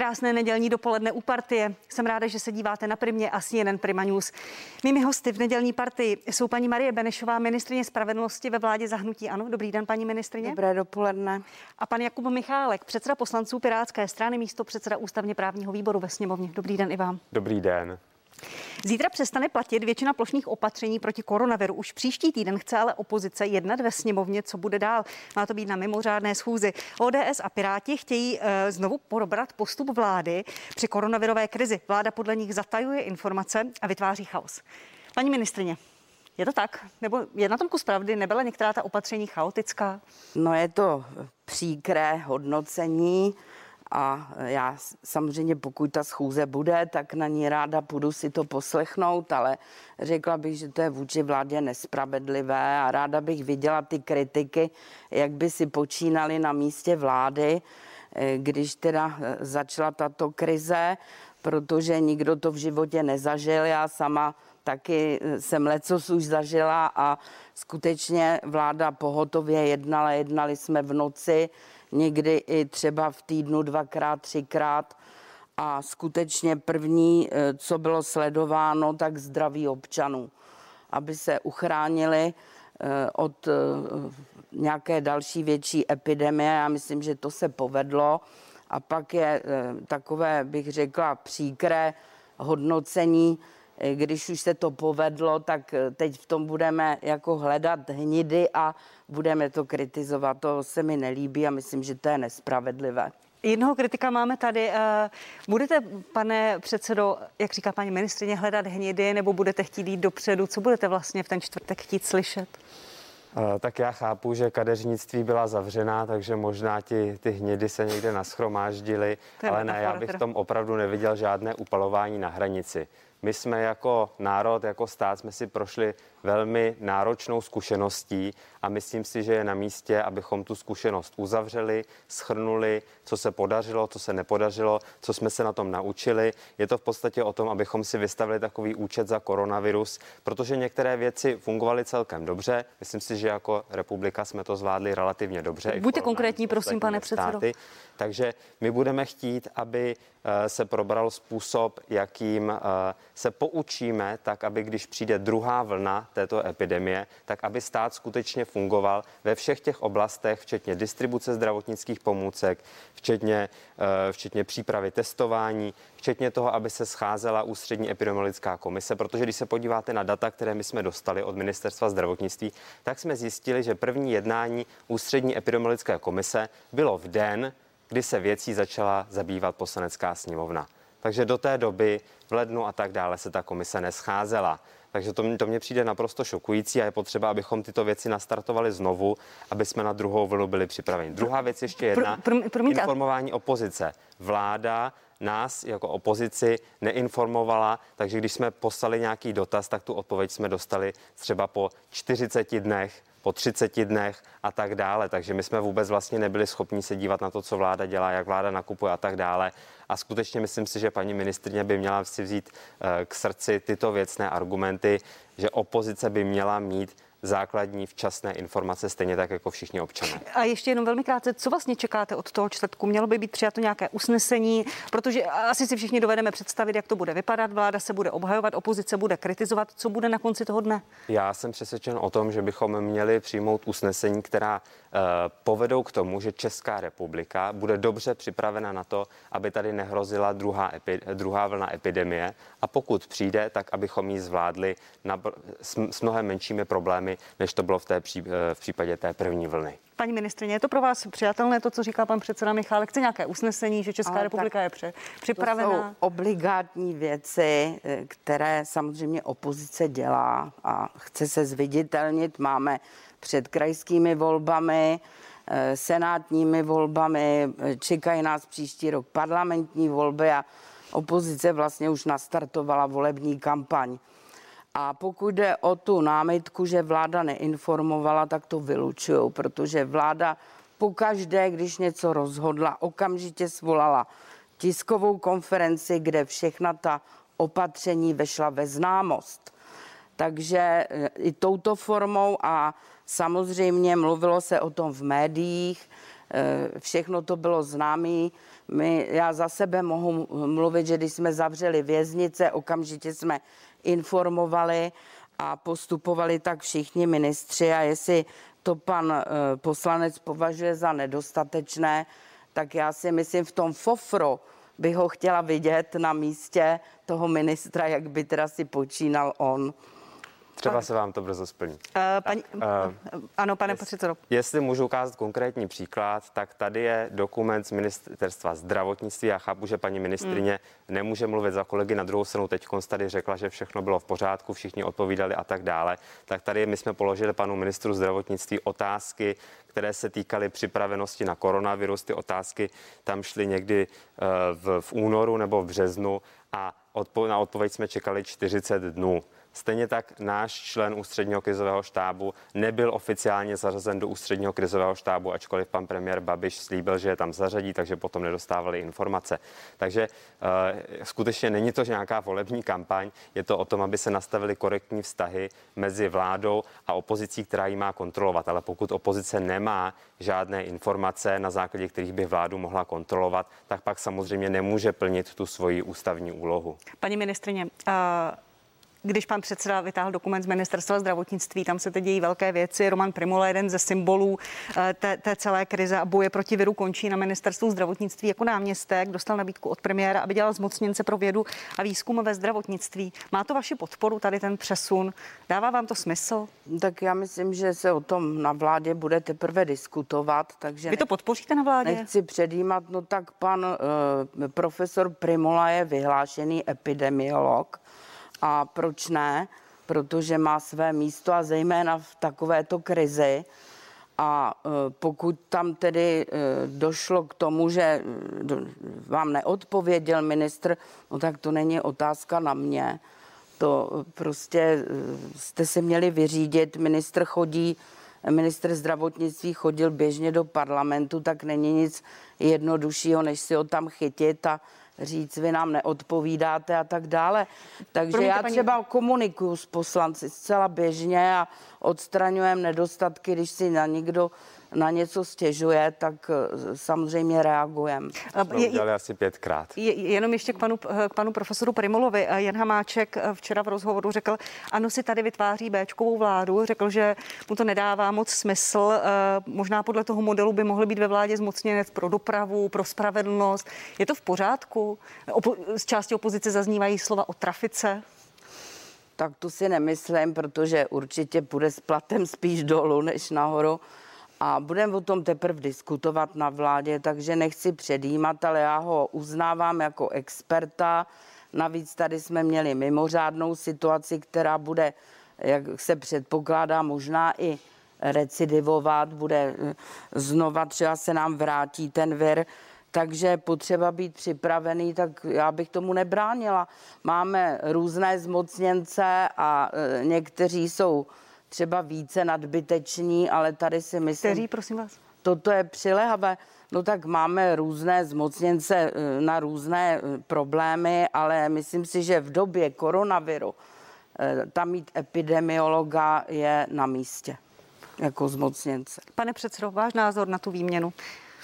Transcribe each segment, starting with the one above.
Krásné nedělní dopoledne u partie. Jsem ráda, že se díváte na Primě a CNN Prima News. Mými hosty v nedělní partii jsou paní Marie Benešová, ministrině spravedlnosti ve vládě zahnutí. Ano, dobrý den, paní ministrině. Dobré dopoledne. A pan Jakub Michálek, předseda poslanců Pirátské strany, místo předseda ústavně právního výboru ve sněmovně. Dobrý den i vám. Dobrý den. Zítra přestane platit většina plošných opatření proti koronaviru. Už příští týden chce ale opozice jednat ve sněmovně, co bude dál. Má to být na mimořádné schůzi. ODS a Piráti chtějí uh, znovu probrat postup vlády při koronavirové krizi. Vláda podle nich zatajuje informace a vytváří chaos. Paní ministrině, je to tak? Nebo je na tom kus pravdy? Nebyla některá ta opatření chaotická? No je to příkré hodnocení. A já samozřejmě, pokud ta schůze bude, tak na ní ráda půjdu si to poslechnout, ale řekla bych, že to je vůči vládě nespravedlivé a ráda bych viděla ty kritiky, jak by si počínali na místě vlády, eh, když teda eh, začala tato krize, protože nikdo to v životě nezažil. Já sama taky jsem lecos už zažila a skutečně vláda pohotově jednala, jednali jsme v noci, někdy i třeba v týdnu dvakrát, třikrát. A skutečně první, eh, co bylo sledováno, tak zdraví občanů, aby se uchránili eh, od eh, nějaké další větší epidemie. Já myslím, že to se povedlo. A pak je takové, bych řekla, příkré hodnocení když už se to povedlo, tak eh, teď v tom budeme jako hledat hnidy a budeme to kritizovat. To se mi nelíbí a myslím, že to je nespravedlivé. Jednoho kritika máme tady. Eh, budete, pane předsedo, jak říká paní ministrině, hledat hnidy nebo budete chtít jít dopředu? Co budete vlastně v ten čtvrtek chtít slyšet? Eh, tak já chápu, že kadeřnictví byla zavřená, takže možná ti, ty hnědy se někde naschromáždily, ale ne, já bych v tom opravdu neviděl žádné upalování na hranici. My jsme jako národ, jako stát jsme si prošli velmi náročnou zkušeností a myslím si, že je na místě, abychom tu zkušenost uzavřeli, schrnuli, co se podařilo, co se nepodařilo, co jsme se na tom naučili. Je to v podstatě o tom, abychom si vystavili takový účet za koronavirus, protože některé věci fungovaly celkem dobře. Myslím si, že jako republika jsme to zvládli relativně dobře. Buďte konkrétní, prosím, pane předsedo. Takže my budeme chtít, aby se probral způsob, jakým eh, se poučíme, tak aby když přijde druhá vlna této epidemie, tak aby stát skutečně fungoval ve všech těch oblastech, včetně distribuce zdravotnických pomůcek, včetně, eh, včetně přípravy testování, včetně toho, aby se scházela ústřední epidemiologická komise, protože když se podíváte na data, které my jsme dostali od ministerstva zdravotnictví, tak jsme zjistili, že první jednání ústřední epidemiologické komise bylo v den, kdy se věcí začala zabývat poslanecká sněmovna. Takže do té doby v lednu a tak dále se ta komise nescházela. Takže to, to mně přijde naprosto šokující a je potřeba, abychom tyto věci nastartovali znovu, aby jsme na druhou vlnu byli připraveni. Druhá věc ještě jedna. Pro, pro, informování opozice. Vláda nás jako opozici neinformovala, takže když jsme poslali nějaký dotaz, tak tu odpověď jsme dostali třeba po 40 dnech po 30 dnech a tak dále. Takže my jsme vůbec vlastně nebyli schopni se dívat na to, co vláda dělá, jak vláda nakupuje a tak dále. A skutečně myslím si, že paní ministrně by měla si vzít eh, k srdci tyto věcné argumenty, že opozice by měla mít základní včasné informace, stejně tak jako všichni občané. A ještě jenom velmi krátce, co vlastně čekáte od toho čtvrtku? Mělo by být přijato nějaké usnesení, protože asi si všichni dovedeme představit, jak to bude vypadat. Vláda se bude obhajovat, opozice bude kritizovat. Co bude na konci toho dne? Já jsem přesvědčen o tom, že bychom měli přijmout usnesení, která povedou k tomu, že Česká republika bude dobře připravena na to, aby tady nehrozila druhá, epi, druhá vlna epidemie a pokud přijde, tak abychom ji zvládli na, s, s mnohem menšími problémy než to bylo v, té pří, eh, v případě té první vlny. Paní ministrině, je to pro vás přijatelné to, co říká pan předseda Michálek? Chce nějaké usnesení, že Česká Ale republika je pře- připravená? To jsou obligátní věci, eh, které samozřejmě opozice dělá a chce se zviditelnit. Máme před krajskými volbami, eh, senátními volbami, čekají nás příští rok parlamentní volby a opozice vlastně už nastartovala volební kampaň. A pokud jde o tu námitku, že vláda neinformovala, tak to vylučují, protože vláda pokaždé, když něco rozhodla, okamžitě svolala tiskovou konferenci, kde všechna ta opatření vešla ve známost. Takže e, i touto formou a samozřejmě mluvilo se o tom v médiích, všechno to bylo známé. My, já za sebe mohu mluvit, že když jsme zavřeli věznice, okamžitě jsme informovali a postupovali tak všichni ministři a jestli to pan eh, poslanec považuje za nedostatečné, tak já si myslím v tom fofro bych ho chtěla vidět na místě toho ministra, jak by teda si počínal on. Třeba se vám to brzo splní. Uh, paní, tak, uh, ano, pane předsedo. Jestli můžu ukázat konkrétní příklad, tak tady je dokument z ministerstva zdravotnictví. Já chápu, že paní ministrině hmm. nemůže mluvit za kolegy. Na druhou stranu teď tady řekla, že všechno bylo v pořádku, všichni odpovídali a tak dále. Tak tady my jsme položili panu ministru zdravotnictví otázky, které se týkaly připravenosti na koronavirus. Ty otázky tam šly někdy uh, v, v únoru nebo v březnu a odpo- na odpověď jsme čekali 40 dnů. Stejně tak náš člen ústředního krizového štábu nebyl oficiálně zařazen do ústředního krizového štábu, ačkoliv pan premiér Babiš slíbil, že je tam zařadí, takže potom nedostávali informace. Takže uh, skutečně není to nějaká volební kampaň, je to o tom, aby se nastavily korektní vztahy mezi vládou a opozicí, která ji má kontrolovat. Ale pokud opozice nemá žádné informace, na základě kterých by vládu mohla kontrolovat, tak pak samozřejmě nemůže plnit tu svoji ústavní úlohu. Paní ministrině, uh když pan předseda vytáhl dokument z ministerstva zdravotnictví, tam se teď dějí velké věci. Roman Primula, jeden ze symbolů eh, té, té celé krize a boje proti viru, končí na ministerstvu zdravotnictví jako náměstek. Dostal nabídku od premiéra, aby dělal zmocněnce pro vědu a výzkum ve zdravotnictví. Má to vaši podporu, tady ten přesun? Dává vám to smysl? Tak já myslím, že se o tom na vládě bude teprve diskutovat. Takže Vy to podpoříte na vládě? Nechci předjímat, no tak pan uh, profesor Primula je vyhlášený epidemiolog a proč ne? Protože má své místo a zejména v takovéto krizi. A e, pokud tam tedy e, došlo k tomu, že e, vám neodpověděl ministr, no tak to není otázka na mě. To prostě jste si měli vyřídit. Ministr chodí, ministr zdravotnictví chodil běžně do parlamentu, tak není nic jednoduššího, než si ho tam chytit a říct, vy nám neodpovídáte a tak dále. Takže Promiňte, já třeba paní... komunikuju s poslanci zcela běžně a odstraňujem nedostatky, když si na někdo na něco stěžuje, tak eh, samozřejmě reagujeme. Jsme udělali asi pětkrát. Je, jenom ještě k panu, eh, k panu profesoru Primolovi. Eh, Jan Hamáček včera v rozhovoru řekl, ano, si tady vytváří Bčkovou vládu. Řekl, že mu to nedává moc smysl. Možná podle toho modelu by mohly být ve vládě zmocněnec pro dopravu, pro spravedlnost. Je to v pořádku? Opo- z části opozice zaznívají slova o trafice. Tak to si nemyslím, protože určitě půjde s platem spíš dolů než nahoru a budeme o tom teprve diskutovat na vládě, takže nechci předjímat, ale já ho uznávám jako experta. Navíc tady jsme měli mimořádnou situaci, která bude, jak se předpokládá, možná i recidivovat, bude eh, znova třeba se nám vrátí ten vir, takže potřeba být připravený, tak já bych tomu nebránila. Máme různé zmocněnce a eh, někteří jsou třeba více nadbyteční, ale tady si myslím... Kteří, prosím vás? Toto je přilehavé. No tak máme různé zmocněnce eh, na různé eh, problémy, ale myslím si, že v době koronaviru eh, tam mít epidemiologa je na místě jako zmocněnce. Pane předsedo, váš názor na tu výměnu?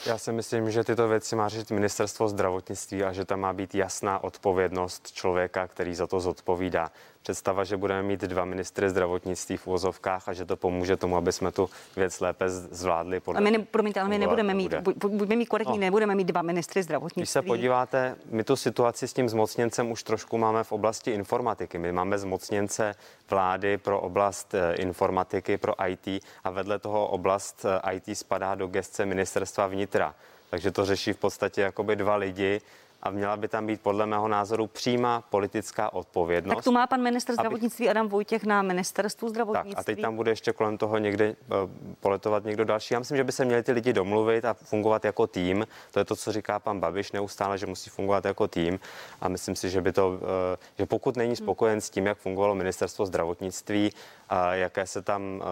Já si myslím, že tyto věci má řešit ministerstvo zdravotnictví a že tam má být jasná odpovědnost člověka, který za to zodpovídá představa, že budeme mít dva ministry zdravotnictví v úvozovkách a že to pomůže tomu, aby jsme tu věc lépe zvládli. Podle my ne, promiňte, ale my nebudeme mít, budeme mít korektní, no. nebudeme mít dva ministry zdravotnictví. Když se podíváte, my tu situaci s tím zmocněncem už trošku máme v oblasti informatiky. My máme zmocněnce vlády pro oblast eh, informatiky, pro IT a vedle toho oblast eh, IT spadá do gestce ministerstva vnitra. Takže to řeší v podstatě jakoby dva lidi, a měla by tam být podle mého názoru přímá politická odpovědnost. Tak tu má pan minister zdravotnictví aby... Adam Vojtěch na ministerstvu zdravotnictví. Tak a teď tam bude ještě kolem toho někde uh, poletovat někdo další. Já myslím, že by se měli ty lidi domluvit a fungovat jako tým. To je to, co říká pan Babiš neustále, že musí fungovat jako tým. A myslím si, že by to, uh, že pokud není spokojen s tím, jak fungovalo ministerstvo zdravotnictví, a jaké se tam, uh,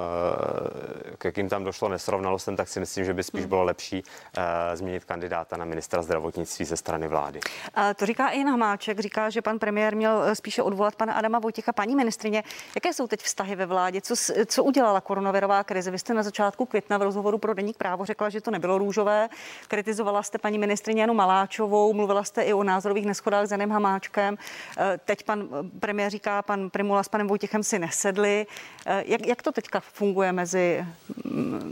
k jakým tam došlo nesrovnalostem, tak si myslím, že by spíš hmm. bylo lepší změnit kandidáta na ministra zdravotnictví ze strany vlády. To říká i Hamáček, říká, že pan premiér měl eh, spíše odvolat pana Adama Vojtěcha. Paní ministrině, jaké jsou teď vztahy ve vládě? Co, co udělala koronavirová krize? Vy jste na začátku května v rozhovoru pro Deník právo řekla, že to nebylo růžové. Kritizovala jste paní ministrině Janu Maláčovou, mluvila jste i o názorových neschodách s Janem Hamáčkem. Eh, teď pan premiér říká, pan Primula s panem Vojtěchem si nesedli. Jak, jak to teďka funguje mezi,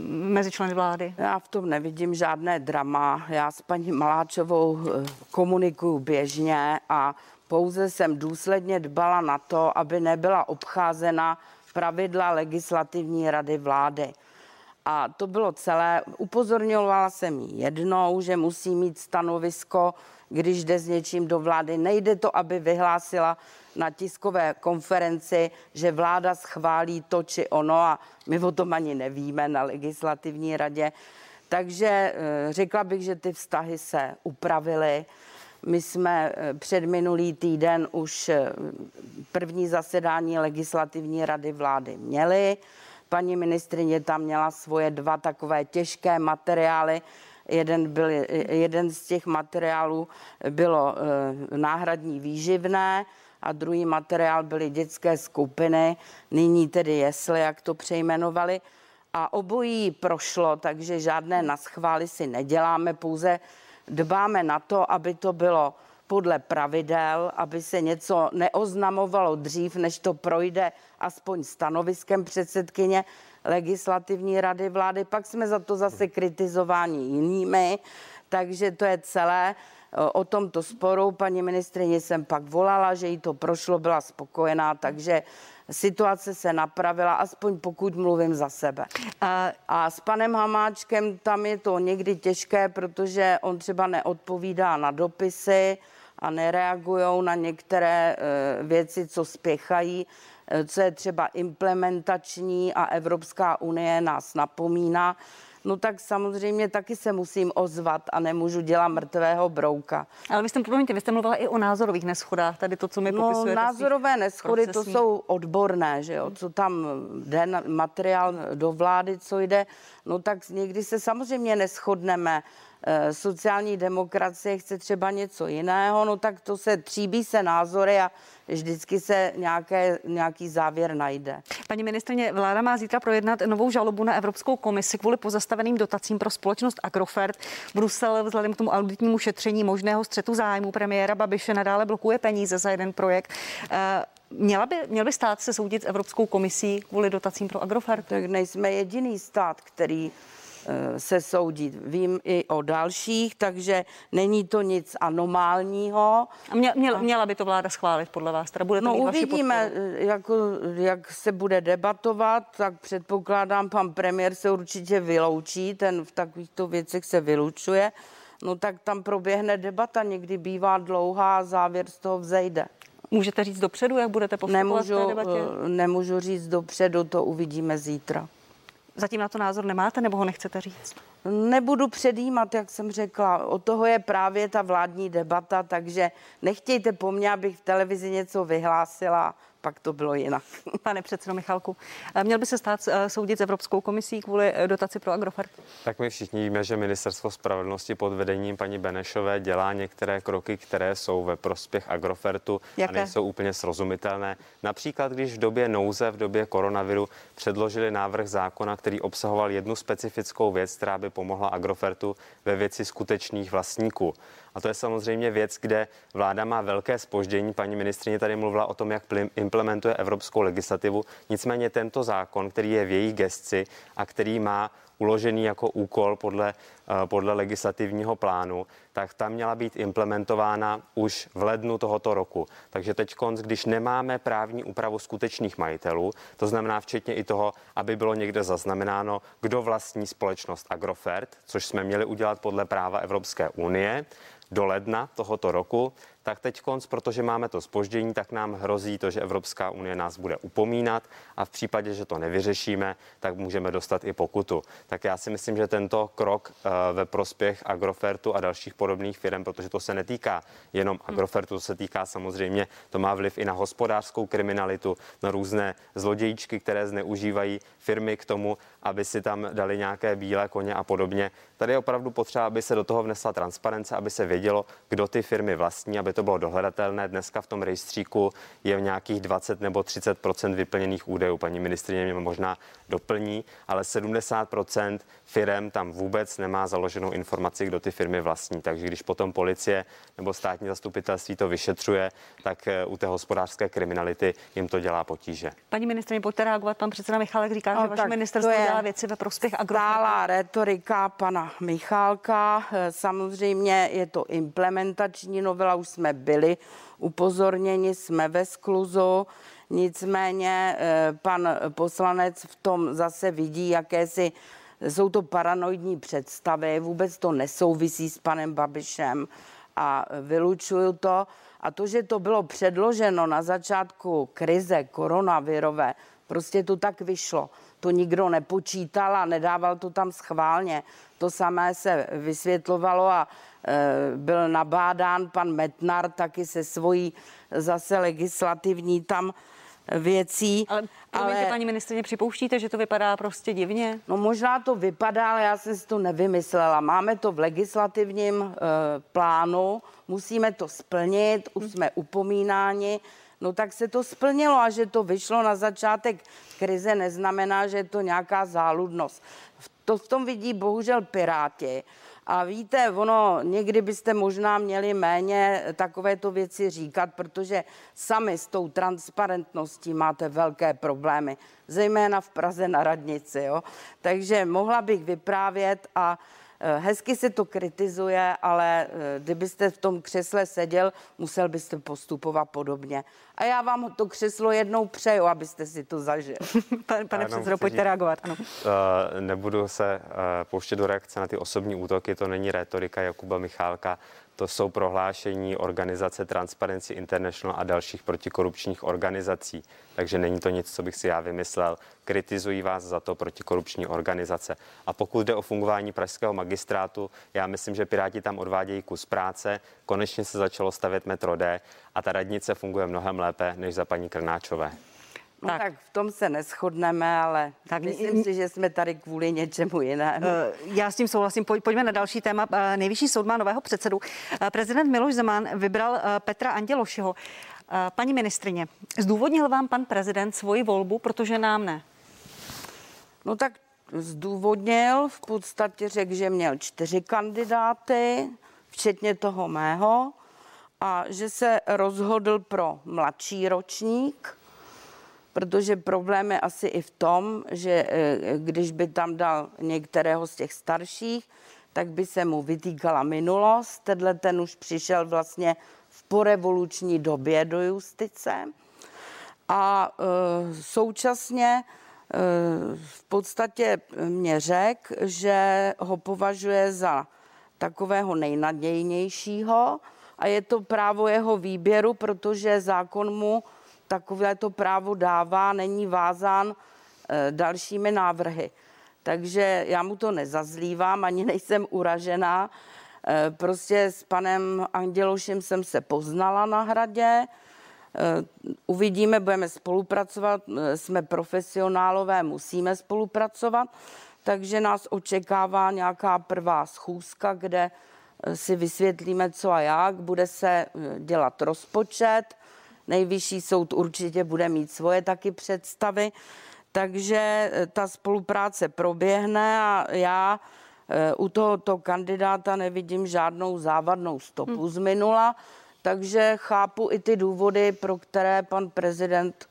mezi členy vlády? Já v tom nevidím žádné drama. Já s paní Maláčovou eh, komunikuju běžně a pouze jsem důsledně dbala na to, aby nebyla obcházena pravidla legislativní rady vlády. A to bylo celé. Upozorňovala jsem jí jednou, že musí mít stanovisko, když jde s něčím do vlády. Nejde to, aby vyhlásila na tiskové konferenci, že vláda schválí to či ono a my o tom ani nevíme na legislativní radě. Takže eh, řekla bych, že ty vztahy se upravily. My jsme eh, před minulý týden už eh, první zasedání legislativní rady vlády měli. Paní ministrině tam měla svoje dva takové těžké materiály. Jeden, byl, jeden z těch materiálů bylo náhradní výživné a druhý materiál byly dětské skupiny, nyní tedy jesle, jak to přejmenovali. A obojí prošlo, takže žádné naschvály si neděláme, pouze dbáme na to, aby to bylo podle pravidel, aby se něco neoznamovalo dřív, než to projde aspoň stanoviskem předsedkyně legislativní rady vlády. Pak jsme za to zase kritizováni jinými, takže to je celé. O tomto sporu paní ministrině jsem pak volala, že jí to prošlo, byla spokojená, takže situace se napravila, aspoň pokud mluvím za sebe. A, a s panem Hamáčkem tam je to někdy těžké, protože on třeba neodpovídá na dopisy a nereagují na některé e, věci, co spěchají, e, co je třeba implementační a Evropská unie nás napomíná no tak samozřejmě taky se musím ozvat a nemůžu dělat mrtvého brouka. Ale vy jste, promiňte, vy jste mluvila i o názorových neschodách, tady to, co mi no, popisujete. názorové neschody, procesní. to jsou odborné, že jo, co tam jde materiál do vlády, co jde, no tak někdy se samozřejmě neschodneme sociální demokracie chce třeba něco jiného, no tak to se tříbí se názory a vždycky se nějaké, nějaký závěr najde. Paní ministrině, vláda má zítra projednat novou žalobu na Evropskou komisi kvůli pozastaveným dotacím pro společnost Agrofert. Brusel vzhledem k tomu auditnímu šetření možného střetu zájmu premiéra Babiše nadále blokuje peníze za jeden projekt. Eh, měla by, měl by stát se soudit s Evropskou komisí kvůli dotacím pro Agrofert? Tak nejsme jediný stát, který Eh, se soudit. Vím i o dalších, takže není to nic anomálního. A mě, mě, měla by to vláda schválit podle vás? Teda bude to no uvidíme, eh, jak, jak se bude debatovat, tak předpokládám, pan premiér se určitě vyloučí, ten v takovýchto věcech se vylučuje. No tak tam proběhne debata, někdy bývá dlouhá a závěr z toho vzejde. Můžete říct dopředu, jak budete postupovat nemůžu, v té debatě? Eh, nemůžu říct dopředu, to uvidíme zítra. Zatím na to názor nemáte nebo ho nechcete říct? Nebudu předjímat, jak jsem řekla. O toho je právě ta vládní debata, takže nechtějte po mně, abych v televizi něco vyhlásila pak to bylo jinak. Pane předsedo Michalku, eh, měl by se stát eh, soudit s Evropskou komisí kvůli eh, dotaci pro Agrofert? Tak my všichni víme, že Ministerstvo spravedlnosti pod vedením paní Benešové dělá některé kroky, které jsou ve prospěch Agrofertu Jaké? a nejsou úplně srozumitelné. Například, když v době nouze, v době koronaviru předložili návrh zákona, který obsahoval jednu specifickou věc, která by pomohla Agrofertu ve věci skutečných vlastníků. A to je samozřejmě věc, kde vláda má velké spoždění. Paní ministrině tady mluvila o tom, jak implementuje evropskou legislativu. Nicméně tento zákon, který je v její gesci a který má uložený jako úkol podle, eh, podle legislativního plánu, tak tam měla být implementována už v lednu tohoto roku. Takže teď, když nemáme právní úpravu skutečných majitelů, to znamená včetně i toho, aby bylo někde zaznamenáno, kdo vlastní společnost Agrofert, což jsme měli udělat podle práva Evropské unie, do ledna tohoto roku, tak teď konc, protože máme to spoždění, tak nám hrozí to, že Evropská unie nás bude upomínat a v případě, že to nevyřešíme, tak můžeme dostat i pokutu. Tak já si myslím, že tento krok eh, ve prospěch Agrofertu a dalších podobných firm, protože to se netýká jenom Agrofertu, to se týká samozřejmě, to má vliv i na hospodářskou kriminalitu, na různé zlodějíčky, které zneužívají firmy k tomu, aby si tam dali nějaké bílé koně a podobně. Tady je opravdu potřeba, aby se do toho vnesla transparence, aby se vědělo, vědělo, kdo ty firmy vlastní, aby to bylo dohledatelné. Dneska v tom rejstříku je nějakých 20 nebo 30 vyplněných údajů. Paní ministrině mě možná doplní, ale 70% firm tam vůbec nemá založenou informaci, kdo ty firmy vlastní. Takže když potom policie nebo státní zastupitelství to vyšetřuje, tak eh, u té hospodářské kriminality jim to dělá potíže. Paní ministrině, pojďte reagovat. Pan předseda Michálek říká, no, že vaše ministerstvo dělá věci ve prospěch Agrofertu. retorika pana Michálka. Eh, samozřejmě je to implementační novela, už jsme byli upozorněni, jsme ve skluzu. Nicméně eh, pan poslanec v tom zase vidí jakési jsou to paranoidní představy, vůbec to nesouvisí s panem Babišem a vylučuju to. A to, že to bylo předloženo na začátku krize koronavirové, prostě to tak vyšlo. To nikdo nepočítal a nedával to tam schválně. To samé se vysvětlovalo a e, byl nabádán pan Metnar taky se svojí zase legislativní tam věcí. Ale, ale paní ministrině, připouštíte, že to vypadá prostě divně? No možná to vypadá, ale já jsem si to nevymyslela. Máme to v legislativním uh, plánu, musíme to splnit, už jsme upomínáni. No tak se to splnilo a že to vyšlo na začátek krize neznamená, že je to nějaká záludnost. To v tom vidí bohužel Piráti. A víte, ono někdy byste možná měli méně takovéto věci říkat, protože sami s tou transparentností máte velké problémy, zejména v Praze na radnici. Jo? Takže mohla bych vyprávět a hezky se to kritizuje, ale eh, kdybyste v tom křesle seděl, musel byste postupovat podobně. A já vám to křeslo jednou přeju, abyste si to zažil. pane pane předsedo, pojďte reagovat. Ano. Uh, nebudu se uh, pouštět do reakce na ty osobní útoky, to není rétorika Jakuba Michálka. To jsou prohlášení organizace Transparency International a dalších protikorupčních organizací. Takže není to nic, co bych si já vymyslel. Kritizují vás za to protikorupční organizace. A pokud jde o fungování pražského magistrátu, já myslím, že Piráti tam odvádějí kus práce. Konečně se začalo stavět metro D a ta radnice funguje mnohem lépe než za paní Krnáčové. No tak. tak v tom se neschodneme, ale tak myslím si, že jsme tady kvůli něčemu jinému. Eh, já s tím souhlasím. Pojďme na další téma. Eh, nejvyšší soud má nového předsedu. Eh, prezident Miloš Zeman vybral Petra Andělošiho. Paní ministrině, zdůvodnil vám pan prezident svoji volbu, protože nám ne? No tak zdůvodnil, v podstatě řekl, že měl čtyři kandidáty, včetně toho mého, a že se rozhodl pro mladší ročník, protože problém je asi i v tom, že eh, když by tam dal některého z těch starších, tak by se mu vytýkala minulost. Tenhle ten už přišel vlastně v porevoluční době do justice. A e, současně e, v podstatě mě řekl, že ho považuje za takového nejnadějnějšího a je to právo jeho výběru, protože zákon mu takové to právo dává, není vázán e, dalšími návrhy. Takže já mu to nezazlívám, ani nejsem uražená. E, prostě s panem Andělošem jsem se poznala na hradě. E, uvidíme, budeme spolupracovat, jsme profesionálové, musíme spolupracovat. Takže nás očekává nějaká prvá schůzka, kde si vysvětlíme, co a jak. Bude se dělat rozpočet, Nejvyšší soud určitě bude mít svoje taky představy, takže eh, ta spolupráce proběhne a já eh, u tohoto kandidáta nevidím žádnou závadnou stopu hmm. z minula, takže chápu i ty důvody, pro které pan prezident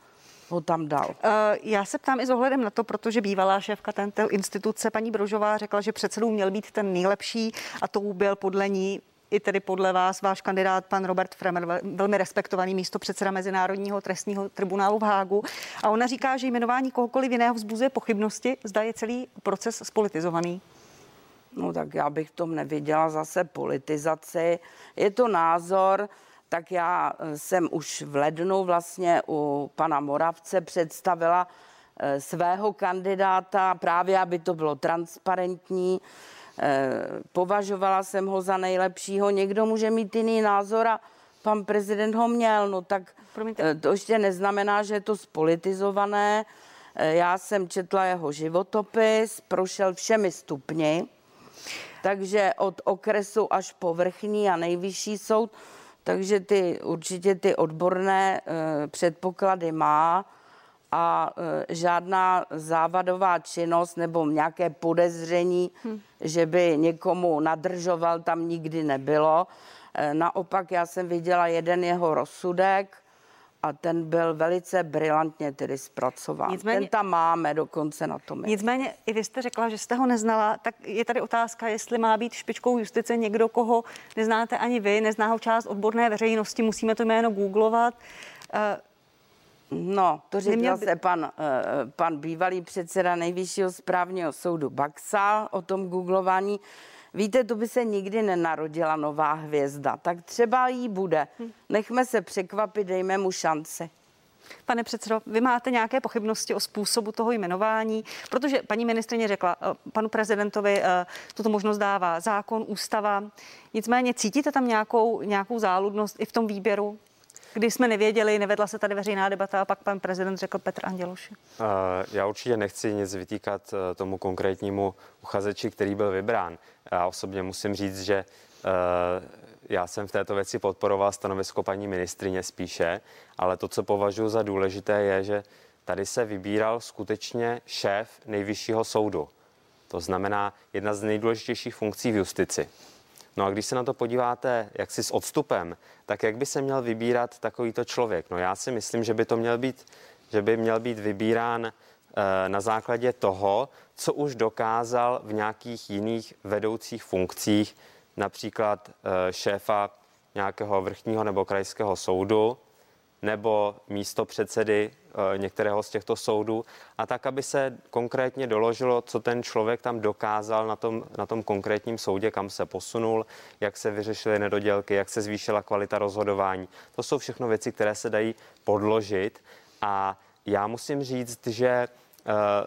ho tam dal. Eh, já se ptám i s ohledem na to, protože bývalá šéfka této instituce, paní Brožová, řekla, že předsedou měl být ten nejlepší a to byl podle ní i tedy podle vás váš kandidát, pan Robert Fremer, velmi respektovaný místo předseda Mezinárodního trestního tribunálu v Hágu. A ona říká, že jmenování kohokoliv jiného vzbuzuje pochybnosti, zda je celý proces spolitizovaný. No tak já bych v tom neviděla zase politizaci. Je to názor, tak já eh, jsem už v lednu vlastně u pana Moravce představila eh, svého kandidáta, právě aby to bylo transparentní. Eh, považovala jsem ho za nejlepšího. Někdo může mít jiný názor a pan prezident ho měl, no tak Promiňte. Eh, to ještě neznamená, že je to spolitizované. Eh, já jsem četla jeho životopis, prošel všemi stupni. takže od okresu až po vrchní a nejvyšší soud, takže ty určitě ty odborné předpoklady má a e, žádná závadová činnost nebo nějaké podezření, hmm. že by někomu nadržoval, tam nikdy nebylo. E, naopak já jsem viděla jeden jeho rozsudek, a ten byl velice brilantně tedy zpracován. Nicméně, ten tam máme dokonce na tom. Nicméně i vy jste řekla, že jste ho neznala, tak je tady otázka, jestli má být špičkou justice někdo, koho neznáte ani vy, nezná ho část odborné veřejnosti, musíme to jméno googlovat. No, to řekl Neměl... zase pan, eh, pan bývalý předseda nejvyššího správního soudu Baxa o tom googlování. Víte, to by se nikdy nenarodila nová hvězda, tak třeba jí bude. Hm. Nechme se překvapit, dejme mu šanci. Pane předsedo, vy máte nějaké pochybnosti o způsobu toho jmenování, protože paní ministrině řekla eh, panu prezidentovi, eh, tuto možnost dává zákon, ústava. Nicméně cítíte tam nějakou, nějakou záludnost i v tom výběru? Kdy jsme nevěděli, nevedla se tady veřejná debata a pak pan prezident řekl Petr Anděloši? Já určitě nechci nic vytýkat eh, tomu konkrétnímu uchazeči, který byl vybrán. Já osobně musím říct, že eh, já jsem v této věci podporoval stanovisko paní ministrině spíše, ale to, co považuji za důležité, je, že tady se vybíral skutečně šéf nejvyššího soudu. To znamená jedna z nejdůležitějších funkcí v justici. No a když se na to podíváte jaksi s odstupem, tak jak by se měl vybírat takovýto člověk? No já si myslím, že by to měl být, že by měl být vybírán eh, na základě toho, co už dokázal v nějakých jiných vedoucích funkcích, například eh, šéfa nějakého vrchního nebo krajského soudu, nebo místo předsedy eh, některého z těchto soudů a tak, aby se konkrétně doložilo, co ten člověk tam dokázal na tom, na tom konkrétním soudě, kam se posunul, jak se vyřešily nedodělky, jak se zvýšila kvalita rozhodování. To jsou všechno věci, které se dají podložit a já musím říct, že eh,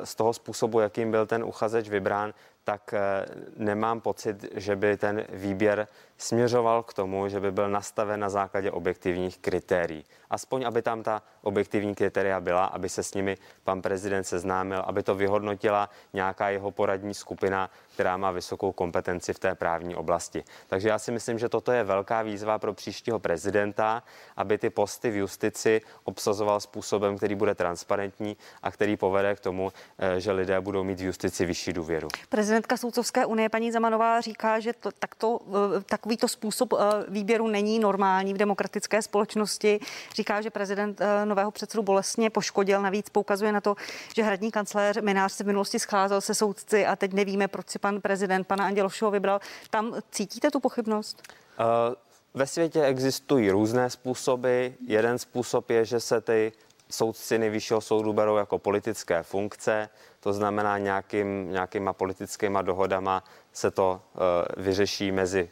z toho způsobu, jakým byl ten uchazeč vybrán, tak eh, nemám pocit, že by ten výběr směřoval k tomu, že by byl nastaven na základě objektivních kritérií. Aspoň, aby tam ta objektivní kritéria byla, aby se s nimi pan prezident seznámil, aby to vyhodnotila nějaká jeho poradní skupina, která má vysokou kompetenci v té právní oblasti. Takže já si myslím, že toto je velká výzva pro příštího prezidenta, aby ty posty v justici obsazoval způsobem, který bude transparentní a který povede k tomu, eh, že lidé budou mít v justici vyšší důvěru. Prezidentka Soudcovské unie paní Zamanová říká, že to, takto, eh, takovýto způsob eh, výběru není normální v demokratické společnosti. Říká, že prezident nového předsedu bolestně poškodil. Navíc poukazuje na to, že hradní kancléř Minář se v minulosti scházel se soudci a teď nevíme, proč si pan prezident pana Andělošovo vybral. Tam cítíte tu pochybnost? Uh, ve světě existují různé způsoby. Jeden způsob je, že se ty soudci nejvyššího soudu berou jako politické funkce, to znamená nějakým, nějakýma politickýma dohodama se to uh, vyřeší mezi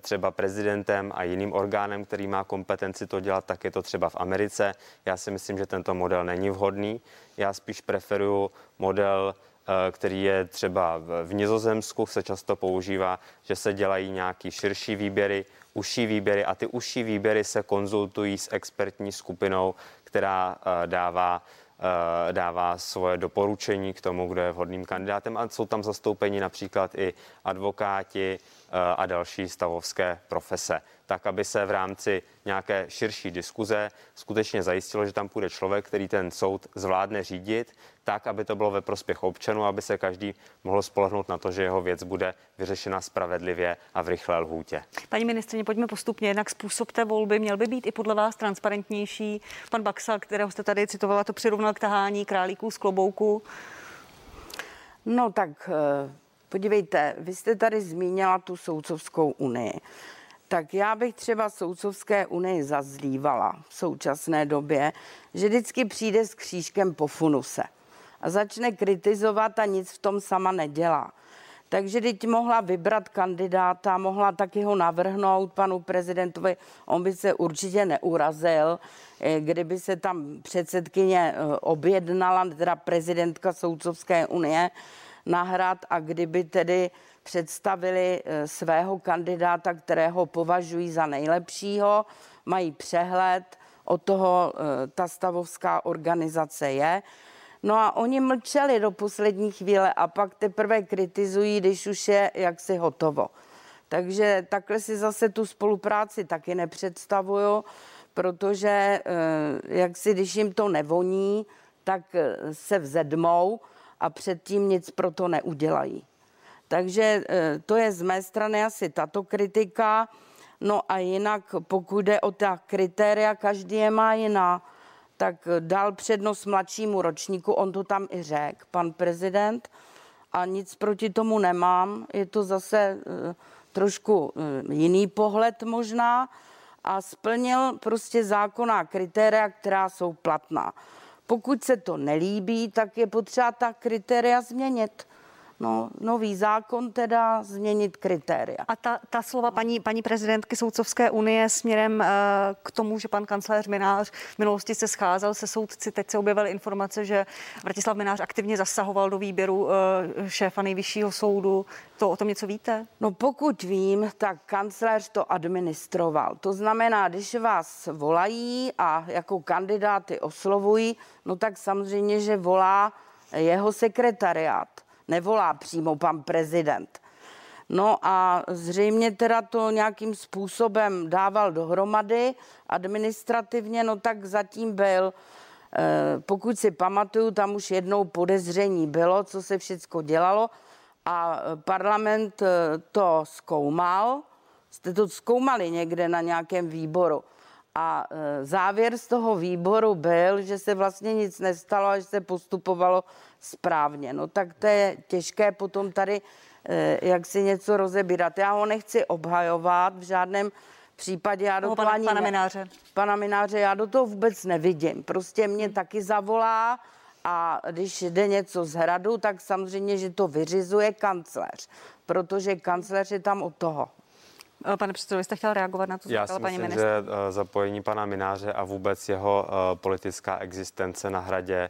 třeba prezidentem a jiným orgánem, který má kompetenci to dělat, tak je to třeba v Americe. Já si myslím, že tento model není vhodný. Já spíš preferuju model Eh, který je třeba v Nizozemsku, se často používá, že se dělají nějaký širší výběry, užší výběry a ty užší výběry se konzultují s expertní skupinou, která eh, dává dává svoje doporučení k tomu, kdo je vhodným kandidátem. A jsou tam zastoupeni například i advokáti a další stavovské profese. Tak aby se v rámci nějaké širší diskuze skutečně zajistilo, že tam půjde člověk, který ten soud zvládne řídit, tak, aby to bylo ve prospěch občanů, aby se každý mohl spolehnout na to, že jeho věc bude vyřešena spravedlivě a v rychlé lhůtě. Paní ministrině, pojďme postupně. Jednak způsob té volby měl by být i podle vás transparentnější. Pan Baxa, kterého jste tady citovala, to přirovnal k tahání králíků z klobouku. No tak eh, podívejte, vy jste tady zmínila tu soudcovskou unii tak já bych třeba Soudcovské unii zazlívala v současné době, že vždycky přijde s křížkem po funuse a začne kritizovat a nic v tom sama nedělá. Takže teď mohla vybrat kandidáta, mohla taky ho navrhnout panu prezidentovi, on by se určitě neurazil, eh, kdyby se tam předsedkyně eh, objednala, teda prezidentka Soudcovské unie, na hrad a kdyby tedy představili eh, svého kandidáta, kterého považují za nejlepšího, mají přehled, o toho ta stavovská organizace je. No a oni mlčeli do poslední chvíle a pak teprve kritizují, když už je jaksi hotovo. Takže takhle si zase tu spolupráci taky nepředstavuju, protože eh, jak si, když jim to nevoní, tak eh, se vzedmou a předtím nic pro to neudělají. Takže eh, to je z mé strany asi tato kritika. No a jinak, pokud jde o ta kritéria, každý je má jiná, tak dal přednost mladšímu ročníku, on to tam i řekl, pan prezident, a nic proti tomu nemám. Je to zase trošku jiný pohled možná a splnil prostě zákonná kritéria, která jsou platná. Pokud se to nelíbí, tak je potřeba ta kritéria změnit. No, nový zákon teda změnit kritéria. A ta, ta slova paní, paní prezidentky Soudcovské unie směrem uh, k tomu, že pan kancléř Minář v minulosti se scházel se soudci, teď se objevily informace, že Vratislav Minář aktivně zasahoval do výběru uh, šéfa nejvyššího soudu. To o tom něco víte? No pokud vím, tak kancléř to administroval. To znamená, když vás volají a jako kandidáty oslovují, no tak samozřejmě, že volá jeho sekretariát nevolá přímo pan prezident. No a zřejmě teda to nějakým způsobem dával dohromady administrativně, no tak zatím byl, eh, pokud si pamatuju, tam už jednou podezření bylo, co se všechno dělalo a parlament eh, to zkoumal. Jste to zkoumali někde na nějakém výboru. A e, závěr z toho výboru byl, že se vlastně nic nestalo a že se postupovalo správně. No tak to je těžké potom tady e, jak si něco rozebírat. Já ho nechci obhajovat v žádném případě. Já do toho pana, ani pana Mináře. Pana Mináře, já do toho vůbec nevidím. Prostě mě hmm. taky zavolá a když jde něco z hradu, tak samozřejmě, že to vyřizuje kancléř, protože kancléř je tam od toho. Eh, pane předsedo, jste chtěl reagovat na to, co Já si paní myslím, že eh, zapojení pana Mináře a vůbec jeho eh, politická existence na hradě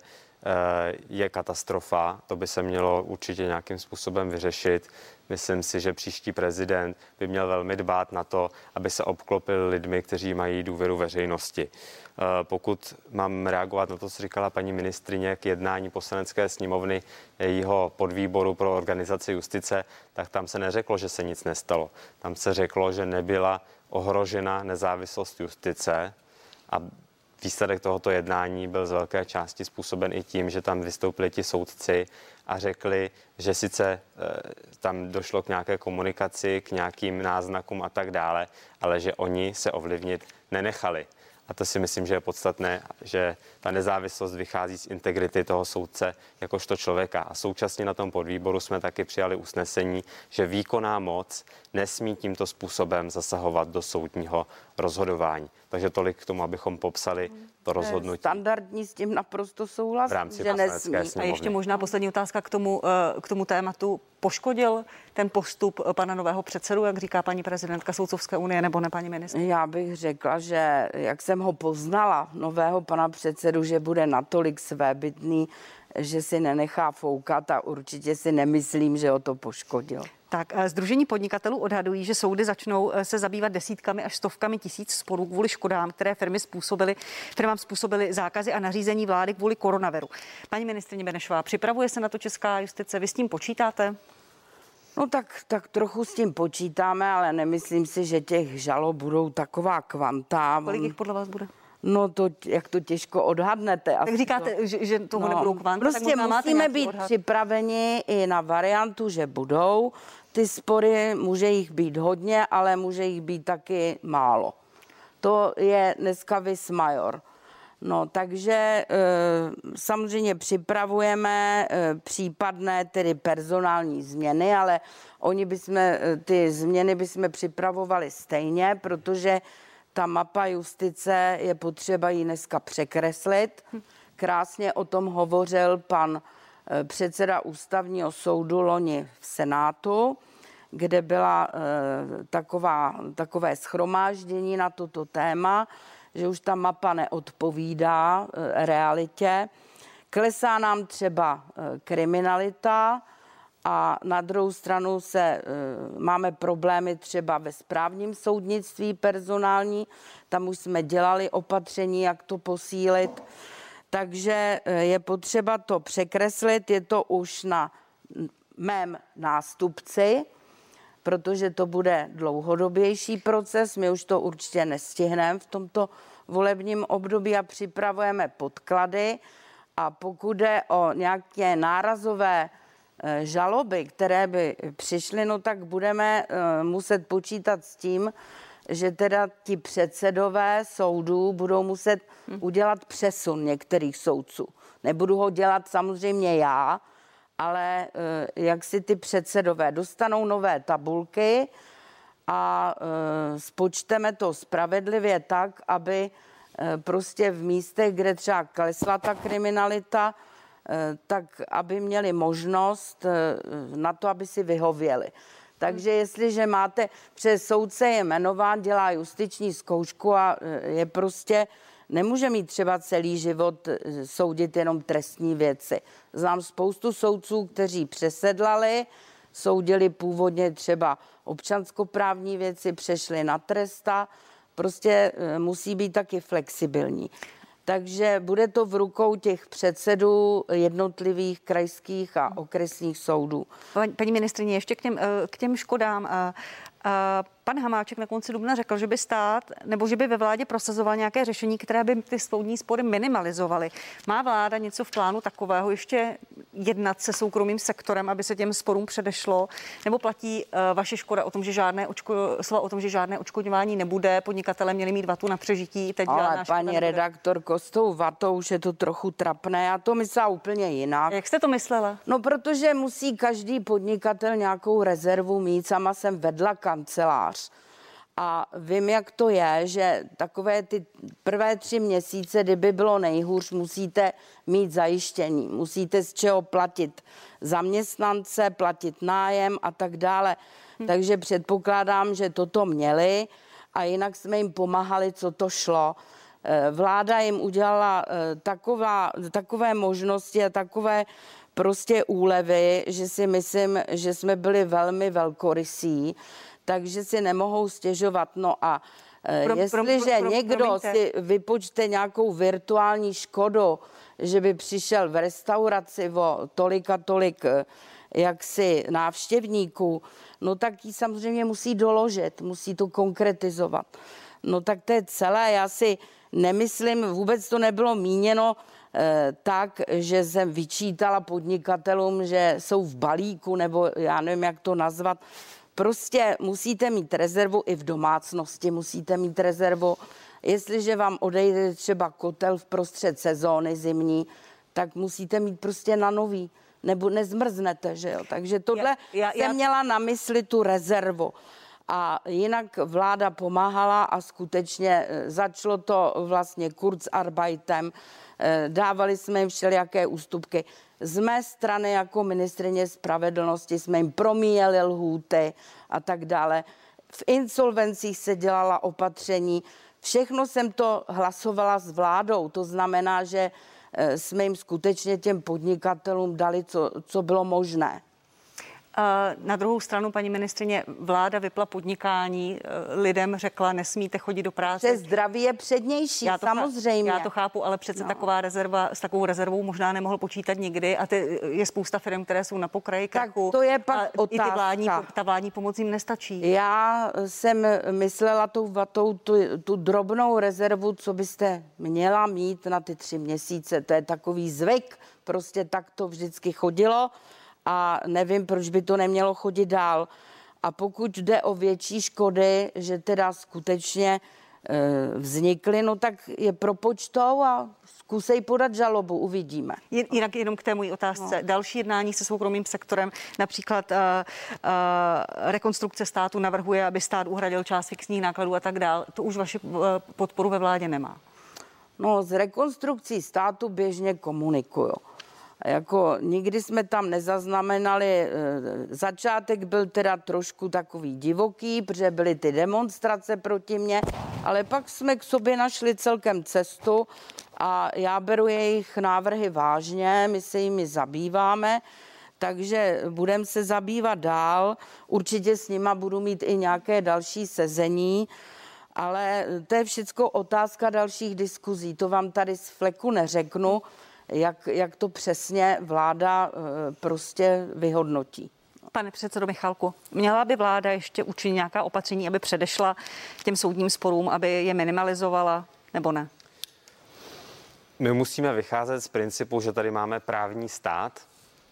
je katastrofa. To by se mělo určitě nějakým způsobem vyřešit. Myslím si, že příští prezident by měl velmi dbát na to, aby se obklopil lidmi, kteří mají důvěru veřejnosti. Eh, pokud mám reagovat na to, co říkala paní ministrině k jednání poslanecké sněmovny jejího podvýboru pro organizaci justice, tak tam se neřeklo, že se nic nestalo. Tam se řeklo, že nebyla ohrožena nezávislost justice a výsledek tohoto jednání byl z velké části způsoben i tím, že tam vystoupili ti soudci a řekli, že sice e, tam došlo k nějaké komunikaci, k nějakým náznakům a tak dále, ale že oni se ovlivnit nenechali. A to si myslím, že je podstatné, že ta nezávislost vychází z integrity toho soudce jakožto člověka. A současně na tom podvýboru jsme taky přijali usnesení, že výkonná moc nesmí tímto způsobem zasahovat do soudního rozhodování. Takže tolik k tomu, abychom popsali to rozhodnutí. Standardní s tím naprosto souhlas, v rámci že nesmí. A ještě možná poslední otázka k tomu, eh, k tomu tématu. Poškodil ten postup pana nového předsedu, jak říká paní prezidentka Soudcovské unie, nebo ne paní ministr? Já bych řekla, že jak jsem ho poznala, nového pana předsedu, že bude natolik svébytný, že si nenechá foukat a určitě si nemyslím, že ho to poškodil. Tak Združení eh, podnikatelů odhadují, že soudy začnou eh, se zabývat desítkami až stovkami tisíc sporů kvůli škodám, které firmy způsobily, firmám způsobily zákazy a nařízení vlády kvůli koronaviru. Paní ministrině Benešová, připravuje se na to česká justice? Vy s tím počítáte? No tak, tak trochu s tím počítáme, ale nemyslím si, že těch žalob budou taková kvanta. Kolik jich podle vás bude? No to, jak to těžko odhadnete. Tak říkáte, to, že, že toho no, nebudou kvanta, Prostě tak musíme být odhad. připraveni i na variantu, že budou. Ty spory, může jich být hodně, ale může jich být taky málo. To je dneska vis major. No, takže e, samozřejmě připravujeme e, případné tedy personální změny, ale oni bychom, e, ty změny bychom připravovali stejně, protože ta mapa justice je potřeba ji dneska překreslit. Krásně o tom hovořil pan eh, předseda ústavního soudu loni v Senátu, kde byla eh, taková, takové schromáždění na toto téma, že už ta mapa neodpovídá eh, realitě. Klesá nám třeba kriminalita, a na druhou stranu se máme problémy třeba ve správním soudnictví personální, tam už jsme dělali opatření, jak to posílit. Takže eh, je potřeba to překreslit, je to už na mém nástupci, protože to bude dlouhodobější proces, my už to určitě nestihneme v tomto volebním období a připravujeme podklady. A pokud jde o nějaké nárazové eh, žaloby, které by přišly, no tak budeme eh, muset počítat s tím, že teda ti předsedové soudů budou muset udělat přesun některých soudců. Nebudu ho dělat samozřejmě já, ale eh, jak si ty předsedové dostanou nové tabulky a spočteme to spravedlivě tak, aby Eh, prostě v místech, kde třeba klesla ta kriminalita, eh, tak aby měli možnost eh, na to, aby si vyhověli. Takže jestliže máte, přes soudce je jmenován, dělá justiční zkoušku a je prostě, nemůže mít třeba celý život soudit jenom trestní věci. Znám spoustu soudců, kteří přesedlali, soudili původně třeba občanskoprávní věci, přešli na tresta, prostě eh, musí být taky flexibilní. Takže bude to v rukou těch předsedů jednotlivých krajských a okresních soudů. Paní ministrině, ještě k těm, eh, k těm škodám. Pan Hamáček na konci dubna řekl, že by stát nebo že by ve vládě prosazoval nějaké řešení, které by ty soudní spory minimalizovaly. Má vláda něco v plánu takového ještě jednat se soukromým sektorem, aby se těm sporům předešlo? Nebo platí uh, vaše škoda o tom, že žádné očko, slova o tom, že žádné očkodňování nebude, podnikatele měli mít vatu na přežití? Teď Ale paní redaktorko, s tou vatou už je to trochu trapné. Já to myslela úplně jinak. Jak jste to myslela? No, protože musí každý podnikatel nějakou rezervu mít. Sama jsem vedla kancelář. A vím, jak to je, že takové ty prvé tři měsíce, kdyby bylo nejhůř, musíte mít zajištění, musíte z čeho platit zaměstnance, platit nájem a tak dále. Hm. Takže předpokládám, že toto měli a jinak jsme jim pomáhali, co to šlo. Eh, vláda jim udělala eh, taková, takové možnosti a takové prostě úlevy, že si myslím, že jsme byli velmi velkorysí takže si nemohou stěžovat. No a e, pro, jestliže pro, pro, někdo promiňte. si vypočte nějakou virtuální škodu, že by přišel v restauraci o tolik a tolik e, jaksi návštěvníků, no tak ji samozřejmě musí doložit, musí to konkretizovat. No tak to je celé. Já si nemyslím, vůbec to nebylo míněno eh, tak, že jsem vyčítala podnikatelům, že jsou v balíku, nebo já nevím, jak to nazvat. Prostě musíte mít rezervu i v domácnosti, musíte mít rezervu. Jestliže vám odejde třeba kotel v prostřed sezóny zimní, tak musíte mít prostě na nový, nebo nezmrznete, že jo. Takže tohle já, já, jsem já... měla na mysli tu rezervu. A jinak vláda pomáhala a skutečně eh, začalo to vlastně Kurzarbeitem, dávali jsme jim všelijaké ústupky. Z mé strany jako ministrině spravedlnosti jsme jim promíjeli lhůty a tak dále. V insolvencích se dělala opatření. Všechno jsem to hlasovala s vládou. To znamená, že eh, jsme jim skutečně těm podnikatelům dali, co, co bylo možné. Na druhou stranu, paní ministrině, vláda vypla podnikání, eh, lidem řekla, nesmíte chodit do práce. Přes zdraví je přednější, já to samozřejmě. Já to chápu, ale přece no. taková rezerva, s takovou rezervou možná nemohl počítat nikdy a ty, je spousta firm, které jsou na pokraji krachu. Tak to je pak a otázka. I ty vládní, ta vládní pomoc jim nestačí. Já jsem myslela tou vatou tu, tu drobnou rezervu, co byste měla mít na ty tři měsíce. To je takový zvyk, prostě tak to vždycky chodilo a nevím, proč by to nemělo chodit dál. A pokud jde o větší škody, že teda skutečně e, vznikly, no tak je propočtou a zkusej podat žalobu, uvidíme. Jinak jenom k té mojí otázce. No. Další jednání se soukromým sektorem, například uh, uh, rekonstrukce státu navrhuje, aby stát uhradil část fixních nákladů a tak dál. To už vaši uh, podporu ve vládě nemá. No, s rekonstrukcí státu běžně komunikuju jako nikdy jsme tam nezaznamenali, eh, začátek byl teda trošku takový divoký, protože byly ty demonstrace proti mně, ale pak jsme k sobě našli celkem cestu a já beru jejich návrhy vážně, my se jimi zabýváme, takže budeme se zabývat dál. Určitě s nima budu mít i nějaké další sezení Ale to je všechno otázka dalších diskuzí. To vám tady z fleku neřeknu, jak, jak to přesně vláda eh, prostě vyhodnotí. Pane předsedo Michalku, měla by vláda ještě učinit nějaká opatření, aby předešla těm soudním sporům, aby je minimalizovala, nebo ne? My musíme vycházet z principu, že tady máme právní stát,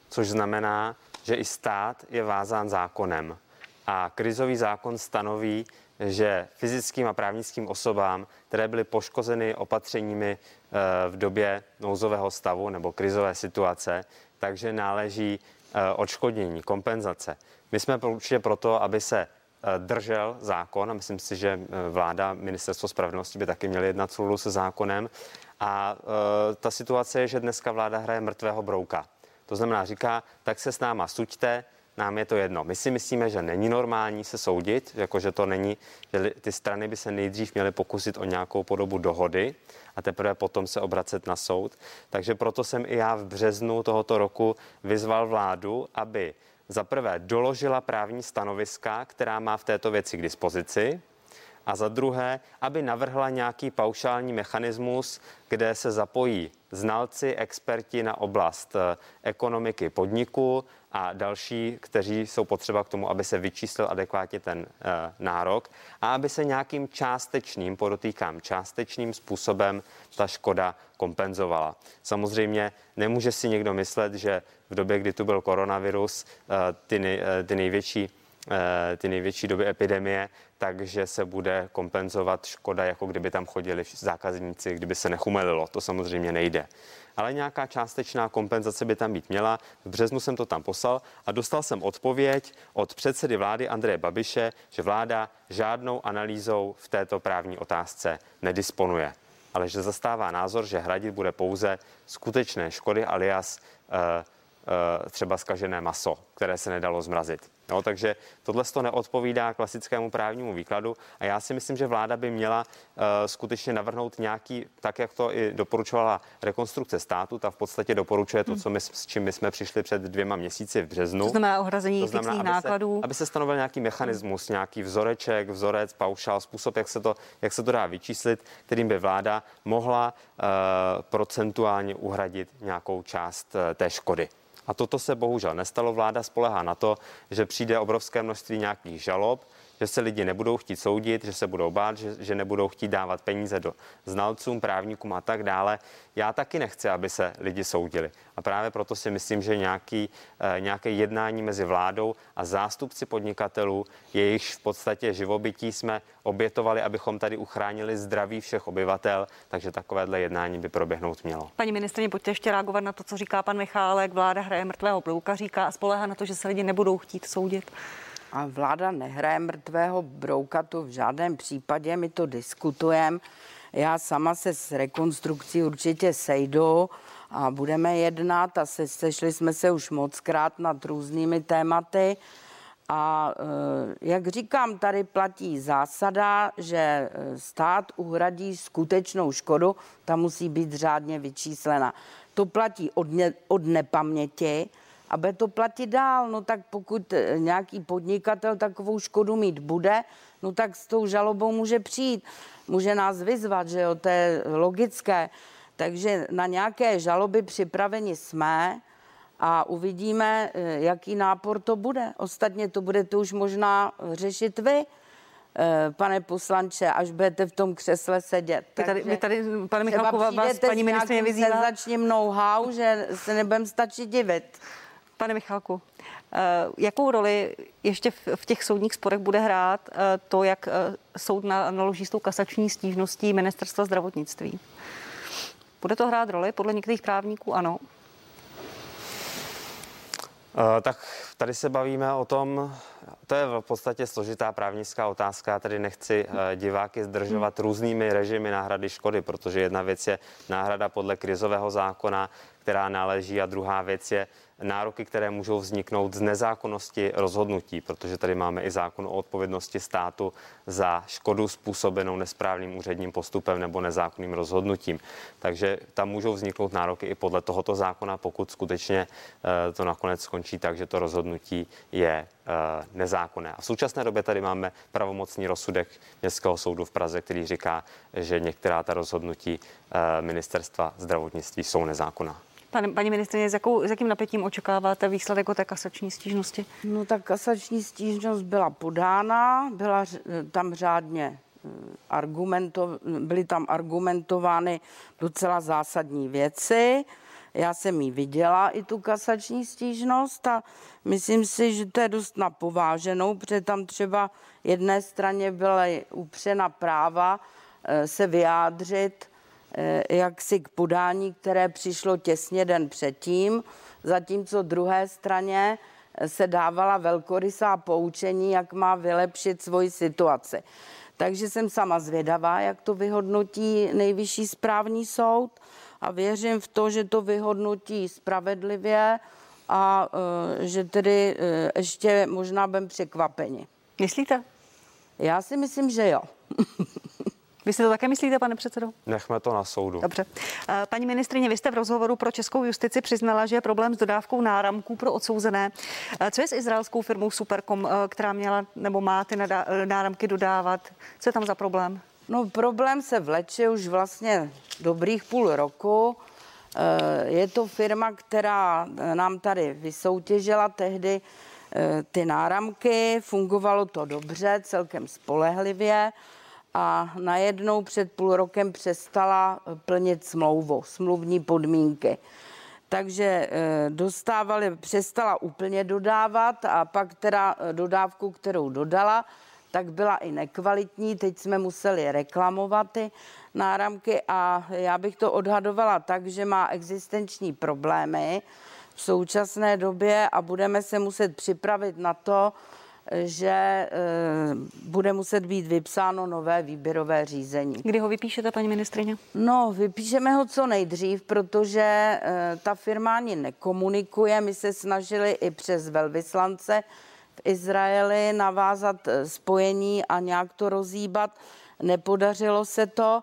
což znamená, že i stát je vázán zákonem. A krizový zákon stanoví, že fyzickým a právnickým osobám, které byly poškozeny opatřeními v době nouzového stavu nebo krizové situace, takže náleží eh, odškodnění, kompenzace. My jsme určitě proto, aby se eh, držel zákon a myslím si, že vláda, ministerstvo spravedlnosti by taky měly jednat soulu se zákonem. A ta situace je, že dneska vláda hraje mrtvého brouka. To znamená, říká, tak se s náma suďte, nám je to jedno. My si myslíme, že není normální se soudit, jakože to není, že ty strany by se nejdřív měly pokusit o nějakou podobu dohody a teprve potom se obracet na soud. Takže proto jsem i já v březnu tohoto roku vyzval vládu, aby za prvé doložila právní stanoviska, která má v této věci k dispozici, a za druhé, aby navrhla nějaký paušální mechanismus, kde se zapojí znalci, experti na oblast eh, ekonomiky podniku a další, kteří jsou potřeba k tomu, aby se vyčíslil adekvátně ten e, nárok a aby se nějakým částečným, podotýkám, částečným způsobem ta škoda kompenzovala. Samozřejmě nemůže si někdo myslet, že v době, kdy tu byl koronavirus, e, ty, ty největší ty největší doby epidemie, takže se bude kompenzovat škoda, jako kdyby tam chodili zákazníci, kdyby se nechumelilo. To samozřejmě nejde. Ale nějaká částečná kompenzace by tam být měla. V březnu jsem to tam poslal a dostal jsem odpověď od předsedy vlády Andreje Babiše, že vláda žádnou analýzou v této právní otázce nedisponuje ale že zastává názor, že hradit bude pouze skutečné škody alias uh, uh, třeba skažené maso, které se nedalo zmrazit. No, takže tohle to neodpovídá klasickému právnímu výkladu a já si myslím, že vláda by měla uh, skutečně navrhnout nějaký, tak jak to i doporučovala rekonstrukce státu, ta v podstatě doporučuje to, hmm. co my, s čím my jsme přišli před dvěma měsíci v březnu. To znamená ohrazení to znamená, aby nákladů. Se, aby se stanovil nějaký mechanismus, nějaký vzoreček, vzorec, paušál, způsob, jak se to, jak se to dá vyčíslit, kterým by vláda mohla uh, procentuálně uhradit nějakou část uh, té škody. A toto se bohužel nestalo. Vláda spolehá na to, že přijde obrovské množství nějakých žalob, že se lidi nebudou chtít soudit, že se budou bát, že, že nebudou chtít dávat peníze do znalcům, právníkům a tak dále. Já taky nechci, aby se lidi soudili. A právě proto si myslím, že nějaký, eh, nějaké jednání mezi vládou a zástupci podnikatelů, jejichž v podstatě živobytí jsme obětovali, abychom tady uchránili zdraví všech obyvatel, takže takovéhle jednání by proběhnout mělo. Paní ministrině, pojďte ještě reagovat na to, co říká pan Michálek. Vláda hraje mrtvého brouka, říká a spolehá na to, že se lidi nebudou chtít soudit. A vláda nehraje mrtvého brouka, to v žádném případě, my to diskutujeme. Já sama se s rekonstrukcí určitě sejdu a budeme jednat a se, sešli jsme se už moc krát nad různými tématy. A e, jak říkám, tady platí zásada, že e, stát uhradí skutečnou škodu, ta musí být řádně vyčíslena. To platí od, ne, od nepaměti a bude to platit dál. No tak pokud eh, nějaký podnikatel takovou škodu mít bude, no tak s tou žalobou může přijít. Může nás vyzvat, že jo, to je logické. Takže na nějaké žaloby připraveni jsme a uvidíme, eh, jaký nápor to bude. Ostatně to budete už možná řešit vy eh, pane poslanče, až budete v tom křesle sedět. Vy tady, vy tady pane Michalku, vás paní ministrině vyzývá. začním know-how, že se nebudem stačit divit. Pane Michalku, eh, jakou roli ještě v těch soudních sporech bude hrát eh, to, jak eh, soud naloží s tou kasační stížností ministerstva zdravotnictví? Bude to hrát roli? Podle některých právníků ano. Tak tady se bavíme o tom, to je v podstatě složitá právnická otázka. Tady nechci diváky zdržovat hmm. různými režimy náhrady škody, protože jedna věc je náhrada podle krizového zákona, která náleží. A druhá věc je nároky, které můžou vzniknout z nezákonnosti rozhodnutí, protože tady máme i zákon o odpovědnosti státu za škodu způsobenou nesprávným úředním postupem nebo nezákonným rozhodnutím. Takže tam můžou vzniknout nároky i podle tohoto zákona, pokud skutečně eh, to nakonec skončí tak, že to rozhodnutí je eh, nezákonné. A v současné době tady máme pravomocný rozsudek Městského soudu v Praze, který říká, že některá ta rozhodnutí eh, ministerstva zdravotnictví jsou nezákonná. Pane, paní ministrině, s, jakou, s jakým napětím očekáváte výsledek o té kasační stížnosti? No tak kasační stížnost byla podána, byla tam řádně eh, argumento, byly tam argumentovány docela zásadní věci. Já jsem ji viděla, i tu kasační stížnost a myslím si, že to je dost napováženou, protože tam třeba jedné straně byla upřena práva eh, se vyjádřit jaksi k podání, které přišlo těsně den předtím, zatímco druhé straně eh, se dávala velkorysá poučení, jak má vylepšit svoji situaci. Takže jsem sama zvědavá, jak to vyhodnotí nejvyšší správní soud a věřím v to, že to vyhodnotí spravedlivě a eh, že tedy ještě možná budeme překvapeni. Myslíte? Já si myslím, že jo. Vy si to také myslíte, pane předsedo? Nechme to na soudu. Dobře. Eh, paní ministrině, vy jste v rozhovoru pro českou justici přiznala, že je problém s dodávkou náramků pro odsouzené. Eh, co je s izraelskou firmou Supercom, eh, která měla nebo má ty náramky dodávat? Co je tam za problém? No problém se vleče už vlastně dobrých půl roku. Je to firma, která nám tady vysoutěžila tehdy ty náramky, fungovalo to dobře, celkem spolehlivě a najednou před půl rokem přestala plnit smlouvu, smluvní podmínky. Takže eh, dostávali, přestala úplně dodávat a pak teda eh, dodávku, kterou dodala, tak byla i nekvalitní. Teď jsme museli reklamovat ty náramky a já bych to odhadovala tak, že má existenční problémy v současné době a budeme se muset připravit na to, že e, bude muset být vypsáno nové výběrové řízení. Kdy ho vypíšete, paní ministrině? No, vypíšeme ho co nejdřív, protože e, ta firma ani nekomunikuje. My se snažili i přes velvyslance v Izraeli navázat e, spojení a nějak to rozíbat. Nepodařilo se to.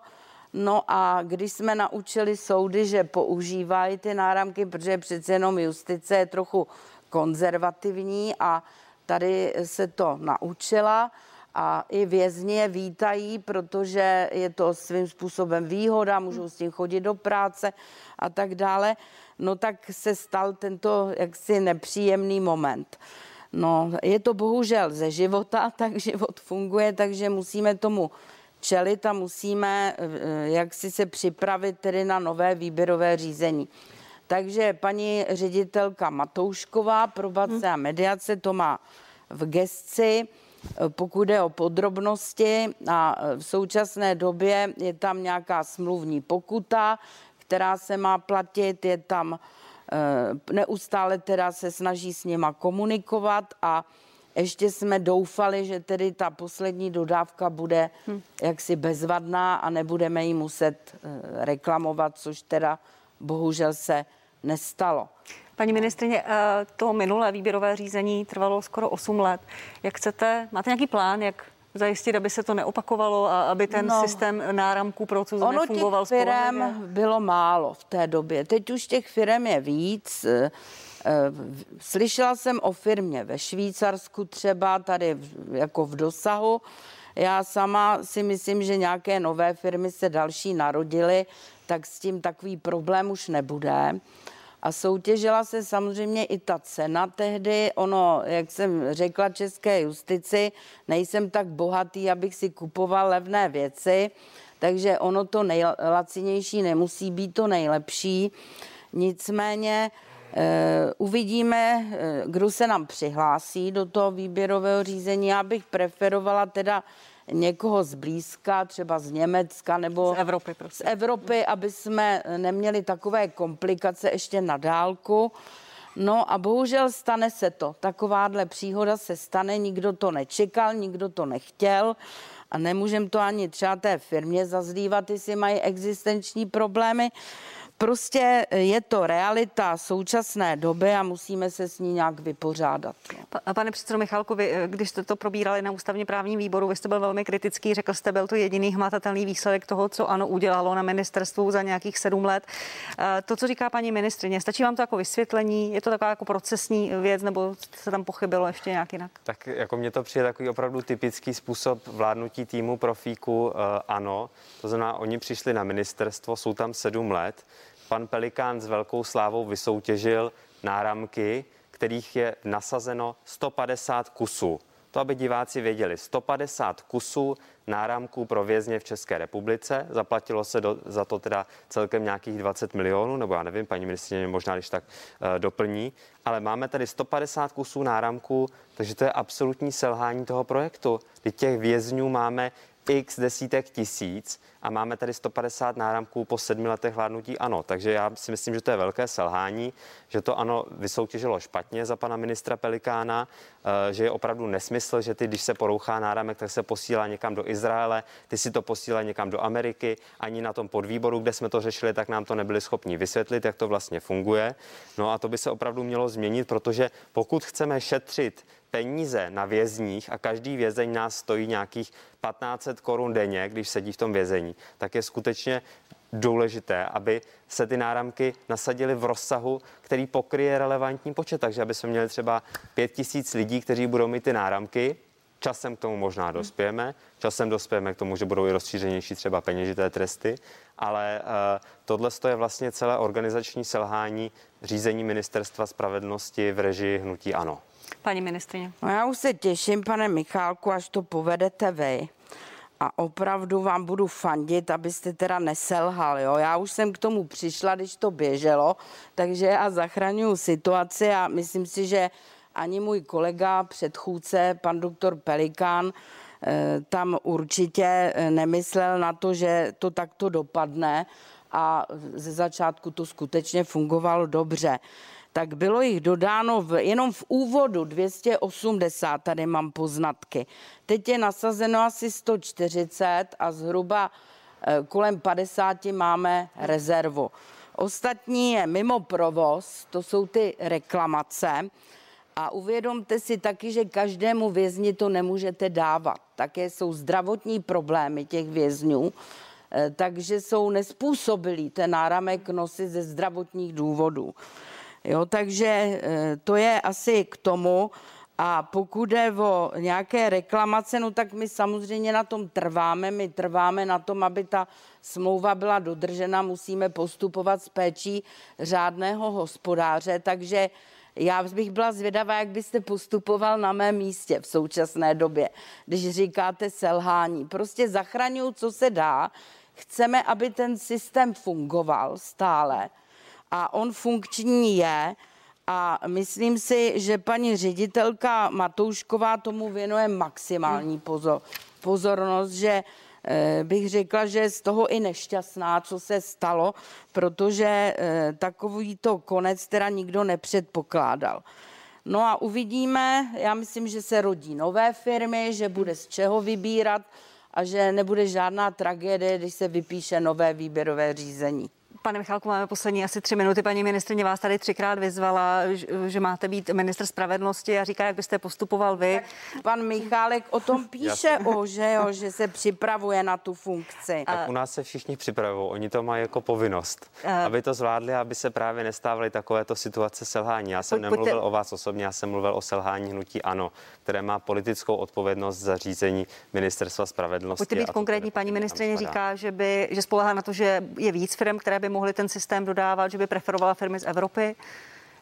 No a když jsme naučili soudy, že používají ty náramky, protože přece jenom justice je trochu konzervativní a tady se to naučila a i vězni je vítají, protože je to svým způsobem výhoda, můžou s tím chodit do práce a tak dále. No tak se stal tento jaksi nepříjemný moment. No, je to bohužel ze života, tak život funguje, takže musíme tomu čelit a musíme eh, jak si se připravit tedy na nové výběrové řízení. Takže paní ředitelka Matoušková, probace a mediace, to má v gesci. Pokud jde o podrobnosti a v současné době je tam nějaká smluvní pokuta, která se má platit, je tam eh, neustále teda se snaží s nima komunikovat a ještě jsme doufali, že tedy ta poslední dodávka bude hm. jaksi bezvadná a nebudeme ji muset eh, reklamovat, což teda bohužel se nestalo. Paní ministrině, eh, to minulé výběrové řízení trvalo skoro 8 let. Jak chcete, máte nějaký plán, jak zajistit, aby se to neopakovalo a aby ten no, systém náramků pro cudzinecké ono fungoval těch firm bylo málo v té době. Teď už těch firm je víc. Eh, eh, slyšela jsem o firmě ve Švýcarsku třeba, tady jako v dosahu. Já sama si myslím, že nějaké nové firmy se další narodily, tak s tím takový problém už nebude. A soutěžila se samozřejmě i ta cena tehdy. Ono, jak jsem řekla české justici, nejsem tak bohatý, abych si kupoval levné věci, takže ono to nejlacinější nemusí být to nejlepší. Nicméně Uh, uvidíme, uh, kdo se nám přihlásí do toho výběrového řízení. Já bych preferovala teda někoho zblízka, třeba z Německa nebo z Evropy, prosím. z Evropy, aby jsme neměli takové komplikace ještě na dálku. No a bohužel stane se to. Takováhle příhoda se stane, nikdo to nečekal, nikdo to nechtěl a nemůžeme to ani třeba té firmě zazlívat, jestli mají existenční problémy. Prostě je to realita současné doby a musíme se s ní nějak vypořádat. No. Pane předsedo Michalku, vy, když jste to probírali na ústavně právním výboru, vy jste byl velmi kritický, řekl jste, byl to jediný hmatatelný výsledek toho, co ano udělalo na ministerstvu za nějakých sedm let. Eh, to, co říká paní ministrině, stačí vám to jako vysvětlení? Je to taková jako procesní věc, nebo se tam pochybilo ještě nějak jinak? Tak jako mně to přijde takový opravdu typický způsob vládnutí týmu profíku eh, ano. To znamená, oni přišli na ministerstvo, jsou tam sedm let. Pan Pelikán s velkou slávou vysoutěžil náramky, kterých je nasazeno 150 kusů. To, aby diváci věděli, 150 kusů náramků pro vězně v České republice. Zaplatilo se do, za to teda celkem nějakých 20 milionů, nebo já nevím, paní ministrině možná, když tak uh, doplní. Ale máme tady 150 kusů náramků, takže to je absolutní selhání toho projektu. Teď těch vězňů máme x desítek tisíc a máme tady 150 náramků po sedmi letech vládnutí ano. Takže já si myslím, že to je velké selhání, že to ano vysoutěžilo špatně za pana ministra Pelikána, eh, že je opravdu nesmysl, že ty, když se porouchá náramek, tak se posílá někam do Izraele, ty si to posílá někam do Ameriky, ani na tom podvýboru, kde jsme to řešili, tak nám to nebyli schopni vysvětlit, jak to vlastně funguje. No a to by se opravdu mělo změnit, protože pokud chceme šetřit peníze na vězních a každý vězeň nás stojí nějakých 1500 korun denně, když sedí v tom vězení, tak je skutečně důležité, aby se ty náramky nasadily v rozsahu, který pokryje relevantní počet. Takže aby jsme měli třeba 5000 lidí, kteří budou mít ty náramky, Časem k tomu možná dospějeme, časem dospějeme k tomu, že budou i rozšířenější třeba peněžité tresty, ale uh, tohle je vlastně celé organizační selhání řízení ministerstva spravedlnosti v režii hnutí ANO. Paní ministrině. No já už se těším, pane Michálku, až to povedete vy. A opravdu vám budu fandit, abyste teda neselhal. Jo? Já už jsem k tomu přišla, když to běželo, takže já zachraňuju situaci a myslím si, že ani můj kolega, předchůdce, pan doktor Pelikán, eh, tam určitě eh, nemyslel na to, že to takto dopadne a ze začátku to skutečně fungovalo dobře tak bylo jich dodáno v, jenom v úvodu 280, tady mám poznatky. Teď je nasazeno asi 140 a zhruba eh, kolem 50 máme rezervu. Ostatní je mimo provoz, to jsou ty reklamace. A uvědomte si taky, že každému vězni to nemůžete dávat. Také jsou zdravotní problémy těch vězňů, eh, takže jsou nespůsobilí ten náramek nosit ze zdravotních důvodů. Jo, takže eh, to je asi k tomu. A pokud jde o nějaké reklamace, no tak my samozřejmě na tom trváme. My trváme na tom, aby ta smlouva byla dodržena, musíme postupovat s péčí řádného hospodáře, takže já bych byla zvědavá, jak byste postupoval na mém místě v současné době, když říkáte selhání. Prostě zachraňuju, co se dá. Chceme, aby ten systém fungoval stále a on funkční je. A myslím si, že paní ředitelka Matoušková tomu věnuje maximální pozor, pozornost, že eh, bych řekla, že je z toho i nešťastná, co se stalo, protože eh, takový to konec teda nikdo nepředpokládal. No a uvidíme, já myslím, že se rodí nové firmy, že bude z čeho vybírat a že nebude žádná tragédie, když se vypíše nové výběrové řízení. Pane Michalku, máme poslední asi tři minuty. Paní ministrině vás tady třikrát vyzvala, že máte být ministr spravedlnosti a říká, jak byste postupoval vy. Pan Michálek o tom píše, o, že, jo, že se připravuje na tu funkci. Tak u nás se všichni připravují, oni to mají jako povinnost, a... aby to zvládli, aby se právě nestávaly takovéto situace selhání. Já jsem Pojď, nemluvil pojďte... o vás osobně, já jsem mluvil o selhání hnutí ANO, které má politickou odpovědnost za řízení ministerstva spravedlnosti. Pojďte být konkrétní, paní ministrině říká, že by že spolehá na to, že je víc firm, které by mohli ten systém dodávat, že by preferovala firmy z Evropy?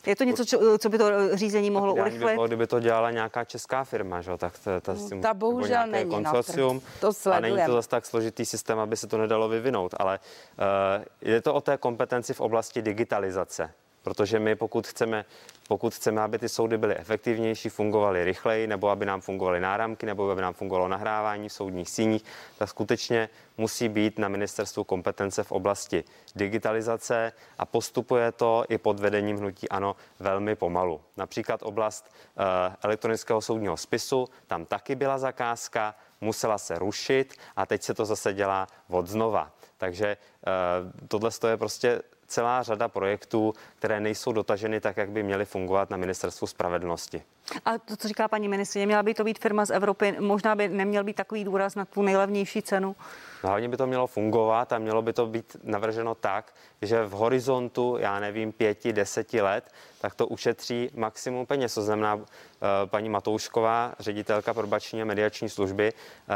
Je to něco, co by to řízení mohlo urychlit? By bylo, kdyby to dělala nějaká česká firma, že? tak to, ta, no, ta bohužel není konsorcium. To a není to zase tak složitý systém, aby se to nedalo vyvinout, ale uh, je to o té kompetenci v oblasti digitalizace. Protože my, pokud chceme, pokud chceme, aby ty soudy byly efektivnější, fungovaly rychleji, nebo aby nám fungovaly náramky, nebo aby nám fungovalo nahrávání v soudních síních, tak skutečně musí být na ministerstvu kompetence v oblasti digitalizace a postupuje to i pod vedením hnutí ANO velmi pomalu. Například oblast uh, elektronického soudního spisu, tam taky byla zakázka, musela se rušit a teď se to zase dělá od znova. Takže uh, tohle je prostě celá řada projektů, které nejsou dotaženy tak, jak by měly fungovat na ministerstvu spravedlnosti. A to, co říká paní ministrině, měla by to být firma z Evropy, možná by neměl být takový důraz na tu nejlevnější cenu? No, hlavně by to mělo fungovat a mělo by to být navrženo tak, že v horizontu, já nevím, pěti, deseti let, tak to ušetří maximum peněz. To znamená, eh, paní Matoušková, ředitelka probační a mediační služby, eh,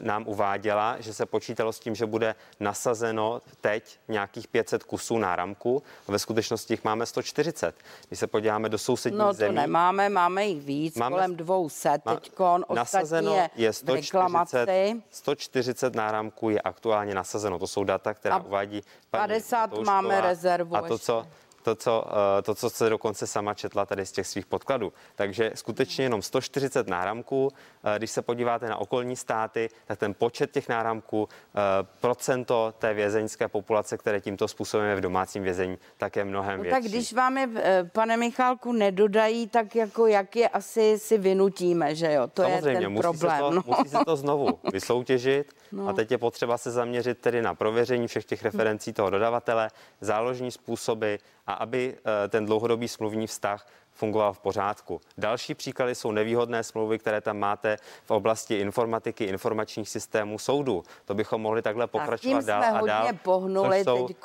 nám uváděla, že se počítalo s tím, že bude nasazeno teď nějakých 500 kusů náramku. Ve skutečnosti jich máme 140. Když se podíváme do sousedních no, to zemí. nemáme, máme jich víc, máme, kolem 200 teďkon. Nasazeno je, je 140, 140 náramků je aktuálně nasazeno. To jsou data, která a uvádí 50 máme rezervu. A to, co to co, eh, to, co se dokonce sama četla tady z těch svých podkladů. Takže skutečně jenom 140 náramků. Eh, když se podíváte na okolní státy, tak ten počet těch náramků, eh, procento té vězeňské populace, které tímto způsobem je v domácím vězení, tak je mnohem no, větší. Tak když vám je, pane Michálku, nedodají, tak jako jak je asi si vynutíme, že jo? To Samozřejmě, je ten musí problém. Se to, no. musí se to znovu vysoutěžit no. a teď je potřeba se zaměřit tedy na prověření všech těch referencí toho dodavatele, záložní způsoby a aby eh, ten dlouhodobý smluvní vztah fungoval v pořádku. Další příklady jsou nevýhodné smlouvy, které tam máte v oblasti informatiky, informačních systémů soudu. To bychom mohli takhle pokračovat tak dál jsme a hodně dál. pohnuli teď,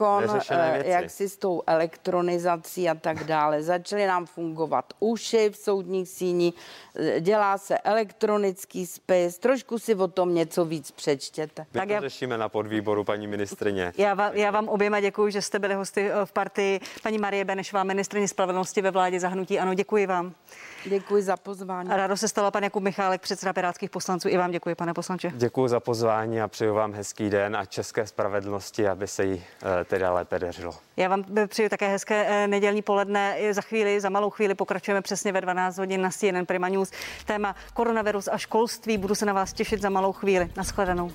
jak si s tou elektronizací a tak dále. Začaly nám fungovat uši v soudních síní, eh, dělá se elektronický spis, trošku si o tom něco víc přečtěte. My tak to já... řešíme na podvýboru, paní ministrině. Já, vám, já vám oběma děkuji, že jste byli hosty eh, v partii. Paní Marie Benešová, ministrině spravedlnosti ve vládě zahnutí ano, děkuji vám. Děkuji za pozvání. A rádo se stala pan Jakub Michálek, předseda pirátských poslanců. I vám děkuji, pane poslanče. Děkuji za pozvání a přeju vám hezký den a české spravedlnosti, aby se jí eh, teda lépe dařilo. Já vám přeju také hezké eh, nedělní poledne. Za chvíli, za malou chvíli pokračujeme přesně ve 12 hodin na CNN Prima News. Téma koronavirus a školství. Budu se na vás těšit za malou chvíli. Naschledanou.